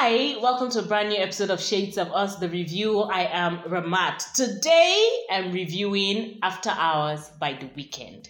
Hi, welcome to a brand new episode of Shades of Us, the review. I am Ramat. Today I'm reviewing After Hours by The Weeknd.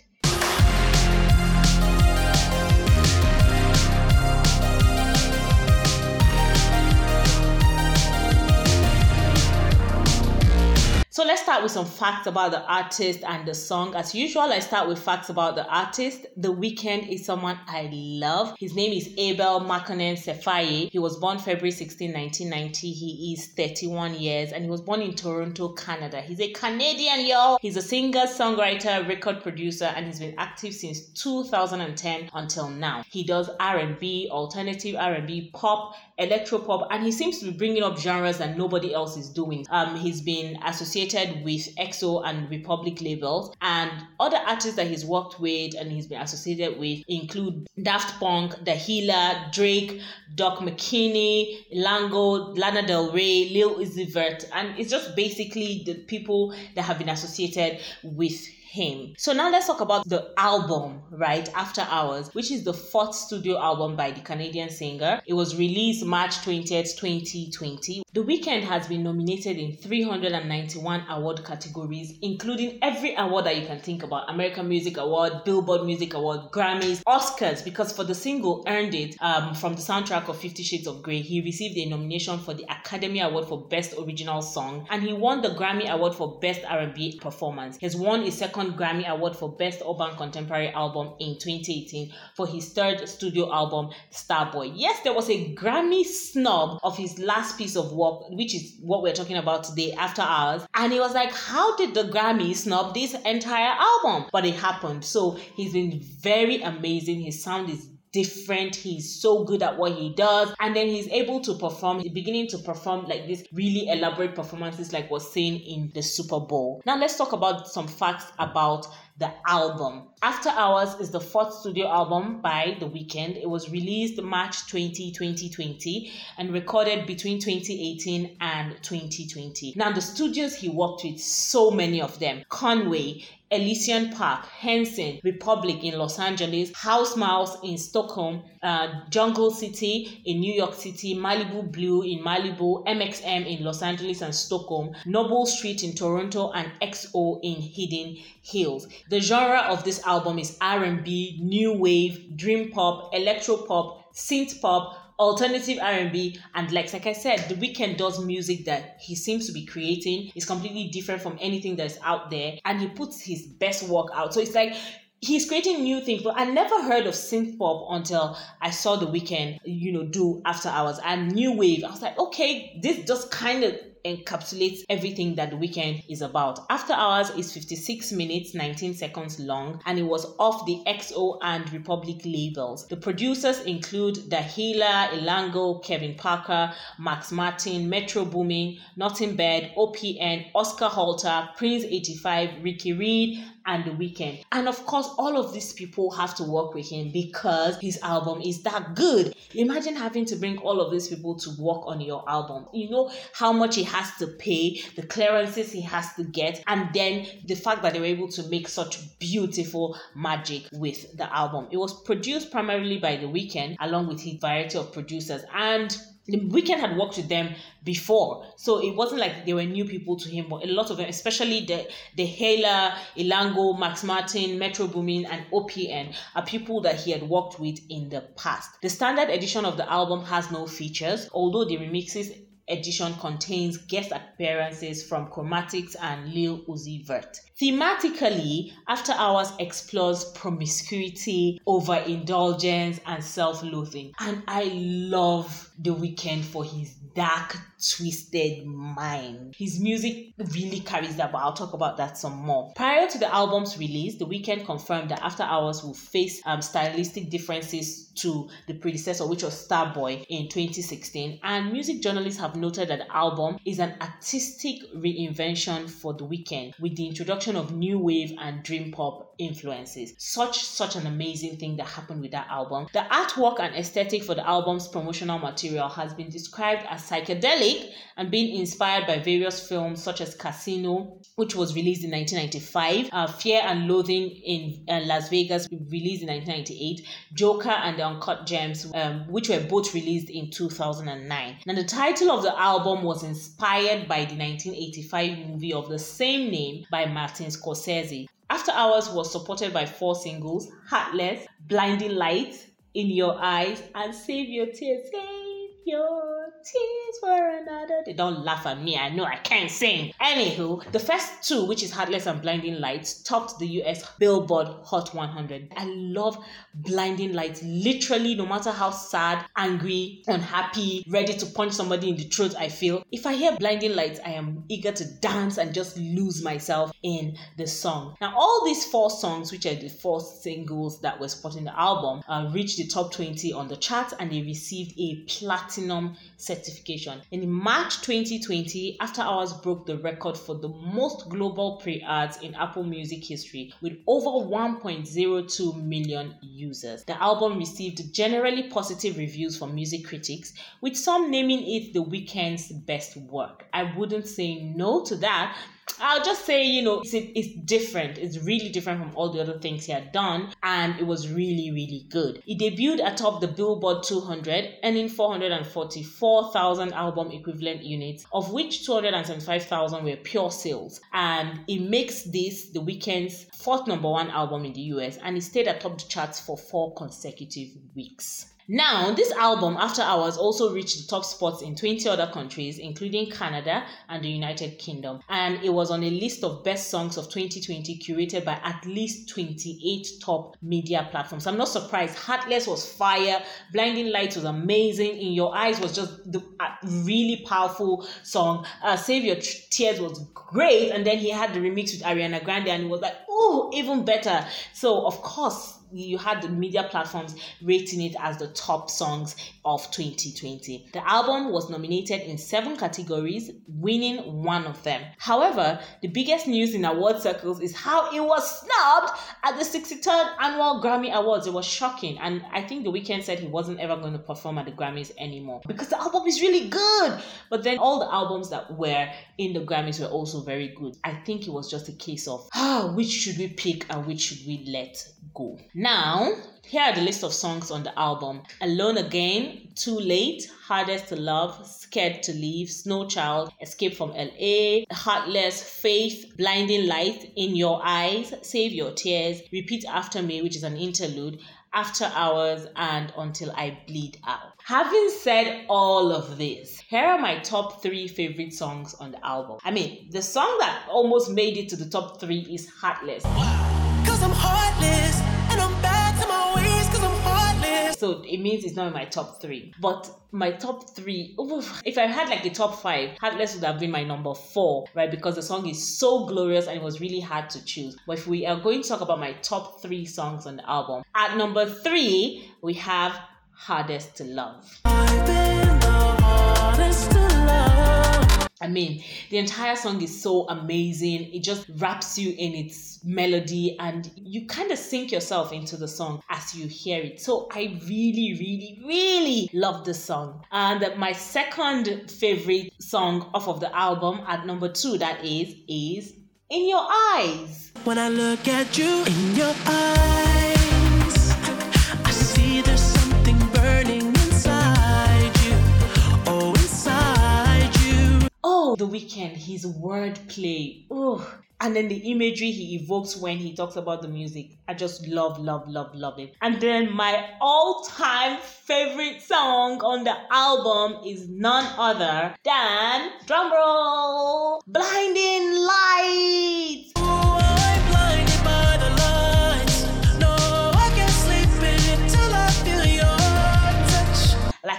Start with some facts about the artist and the song. As usual, I start with facts about the artist. The Weeknd is someone I love. His name is Abel Makonnen Sefaye. He was born February 16, 1990. He is 31 years and he was born in Toronto, Canada. He's a Canadian, y'all. He's a singer, songwriter, record producer, and he's been active since 2010 until now. He does R&B, alternative R&B, pop, electro pop, and he seems to be bringing up genres that nobody else is doing. Um, he's been associated associated with XO and Republic labels, and other artists that he's worked with and he's been associated with include Daft Punk, DaHeala, Drake, Doc McKinney, Lango, Lana Del Rey, Lil Uzi Vert, and it's just basically the people that have been associated with him. So now let's talk about the album, right? After Hours, which is the fourth studio album by the Canadian singer. It was released March 20th, 2020. The Weeknd has been nominated in 391 award categories, including every award that you can think about American Music Award, Billboard Music Award, Grammys, Oscars, because for the single earned it um, from the soundtrack of Fifty Shades of Grey, he received a nomination for the Academy Award for Best Original Song, and he won the Grammy Award for Best R&B Performance. He's won a second second Grammy Award for Best Urban Contemporary Album in 2018 for his third studio album, Starboy. Yes, there was a Grammy snub of his last piece of work, which is what we're talking about today, After Hours. And he was like, How did the Grammy snub this entire album? But it happened. So he's been very amazing. His sound is different. He's so good at what he does. And then he's able to perform, he's beginning to perform like this really elaborate performances, like was seen in the Super Bowl. Now, let's talk about some facts about the album. After Hours is the fourth studio album by The Weeknd. It was released March 20, 2020 and recorded between 2018 and 2020. Now, the studios he worked with, so many of them Conway, Elysian Park, Henson, Republic in Los Angeles, House Mouse in Stockholm, uh, Jungle City in New York City, Malibu Blue in Malibu, MXM in Los Angeles and Stockholm, Noble Street in Toronto, and XO in Hidden Hills. The genre of this album is R&B, new wave, dream pop, electro pop, synth pop, alternative R&B and like like I said the Weeknd does music that he seems to be creating. Is completely different from anything that's out there and he puts his best work out. So it's like he's creating new things but I never heard of synth pop until I saw the Weeknd you know do after hours and new wave. I was like okay this just kind of encapsulates everything that the Weeknd is about. After Hours is 56 minutes 19 seconds long and it was off the XO and Republic labels. The producers include DaHeala, Ilango, Kevin Parker, Max Martin, Metro Boomin, Nothing Bad, OPN, Oscar Holter, Prince 85, Ricky Reed, and The Weeknd. And of course, all of these people have to work with him because his album is that good. Imagine having to bring all of these people to work on your album. You know how much he has to pay, the clearances he has to get, and then the fact that they were able to make such beautiful magic with the album. It was produced primarily by The Weeknd along with his variety of producers and the Weeknd had worked with them before, so it wasn't like they were new people to him. But a lot of them, especially the the Hela, Ilango, Max Martin, Metro Boomin, and OPN, are people that he had worked with in the past. The standard edition of the album has no features, although the remixes edition contains guest appearances from Chromatics and Lil Uzi Vert. Thematically, After Hours explores promiscuity, overindulgence, and self loathing. And I love The Weeknd for his dark, twisted mind. His music really carries that, but I'll talk about that some more. Prior to the album's release, The Weeknd confirmed that After Hours will face um, stylistic differences to the predecessor, which was Starboy in 2016. And music journalists have noted that the album is an artistic reinvention for The Weeknd with the introduction of new wave and dream pop influences. Such such an amazing thing that happened with that album. The artwork and aesthetic for the album's promotional material has been described as psychedelic and being inspired by various films such as Casino, which was released in 1995, uh, Fear and Loathing in uh, Las Vegas, released in 1998, Joker and the Uncut Gems, um, which were both released in 2009. Now, the title of the album was inspired by the 1985 movie of the same name by Martin Scorsese. After Hours was supported by four singles Heartless, Blinding Light, In Your Eyes, and Save Your Tears. Save Your tears for another. They don't laugh at me. I know I can't sing. Anywho, the first two, which is Heartless and Blinding Lights, topped the US Billboard Hot 100. I love Blinding Lights. Literally, no matter how sad, angry, unhappy, ready to punch somebody in the throat I feel, if I hear Blinding Lights, I am eager to dance and just lose myself in the song. Now, all these four songs, which are the four singles that were supporting the album, uh, reached the top 20 on the chart and they received a platinum certification. In March 2020, After Hours broke the record for the most global pre ads in Apple Music history with over 1.02 million users. The album received generally positive reviews from music critics, with some naming it the Weeknd's best work. I wouldn't say no to that I'll just say, you know, it's, it's different. It's really different from all the other things he had done, and it was really, really good. He debuted atop the Billboard 200, earning 444,000 album equivalent units, of which 275,000 were pure sales. And it makes this the Weeknd's fourth number one album in the US, and he stayed atop the charts for four consecutive weeks. Now, this album, After Hours, also reached the top spots in 20 other countries, including Canada and the United Kingdom. And it was on a list of best songs of 2020 curated by at least 28 top media platforms. I'm not surprised. Heartless was fire, Blinding Lights was amazing, In Your Eyes was just the uh, really powerful song. Uh, Save Your Tears was great. And then he had the remix with Ariana Grande, and it was like, oh, even better. So, of course, you had the media platforms rating it as the top songs of 2020. The album was nominated in seven categories, winning one of them. However, the biggest news in award circles is how it was snubbed at the 63rd annual Grammy Awards. It was shocking, and I think The Weeknd said he wasn't ever going to perform at the Grammys anymore because the album is really good. But then all the albums that were in the Grammys were also very good. I think it was just a case of ah, which should we pick and which should we let go. Now, here are the list of songs on the album Alone Again, Too Late, Hardest to Love, Scared to Leave, Snow Child, Escape from LA, Heartless, Faith, Blinding Light, In Your Eyes, Save Your Tears, Repeat After Me, which is an interlude, After Hours, and Until I Bleed Out. Having said all of this, here are my top three favorite songs on the album. I mean, the song that almost made it to the top three is Heartless. Cause I'm heartless So it means it's not in my top three. But my top three, if I had like a top five, Heartless would have been my number four, right? Because the song is so glorious and it was really hard to choose. But if we are going to talk about my top three songs on the album, at number three, we have Hardest to Love. I mean, the entire song is so amazing. It just wraps you in its melody and you kind of sink yourself into the song as you hear it. So I really, really, really love this song. And my second favorite song off of the album at number two, that is, is In Your Eyes. When I look at you in your eyes, the Weeknd, his wordplay. Oh, and then the imagery he evokes when he talks about the music. I just love, love, love, love it. And then my all time favorite song on the album is none other than, drumroll, Blinding Lights.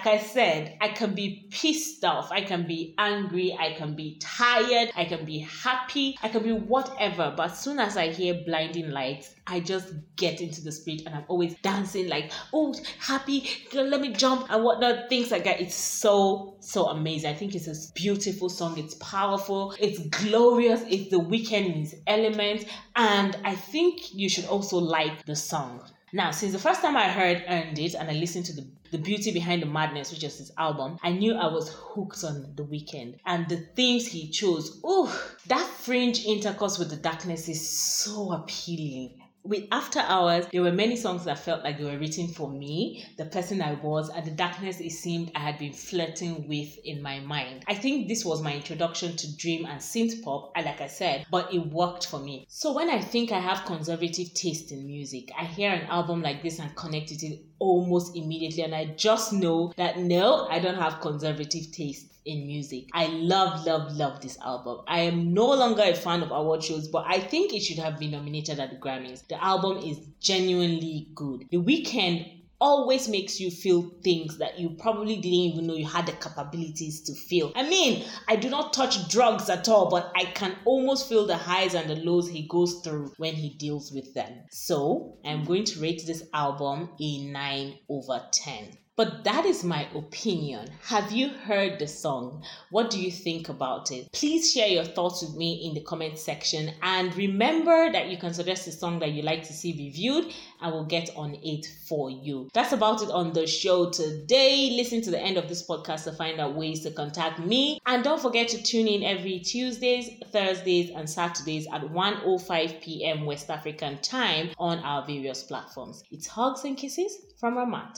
I said, I can be pissed off, I can be angry, I can be tired, I can be happy, I can be whatever. But as soon as I hear blinding lights, I just get into the spirit and I'm always dancing like, oh, happy, let me jump and whatnot, things like that. It's so, so amazing. I think it's a beautiful song. It's powerful, it's glorious, it's the Weeknd in element. And I think you should also like the song. Now, since the first time I heard Earned It and I listened to the, the Beauty Behind the Madness, which is his album, I knew I was hooked on the Weeknd. And the themes he chose, ooh, that fringe intercourse with the darkness is so appealing with After Hours, there were many songs that felt like they were written for me, the person I was, and the darkness it seemed I had been flirting with in my mind. I think this was my introduction to dream and synth pop, like I said, but it worked for me. So when I think I have conservative taste in music, I hear an album like this and connect it almost immediately, and I just know that no, I don't have conservative taste in music. I love, love, love this album. I am no longer a fan of award shows, but I think it should have been nominated at the Grammys. The album is genuinely good. The Weeknd always makes you feel things that you probably didn't even know you had the capabilities to feel. I mean, I do not touch drugs at all, but I can almost feel the highs and the lows he goes through when he deals with them. So, I'm going to rate this album a 9 over 10. But that is my opinion. Have you heard the song? What do you think about it? Please share your thoughts with me in the comment section. And remember that you can suggest a song that you like to see reviewed and we'll get on it for you. That's about it on the show today. Listen to the end of this podcast to find out ways to contact me. And don't forget to tune in every Tuesdays, Thursdays, and Saturdays at 1.05 p.m. West African time on our various platforms. It's hugs and kisses from Ramat.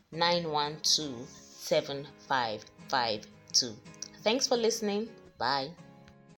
912 7552. Thanks for listening. Bye.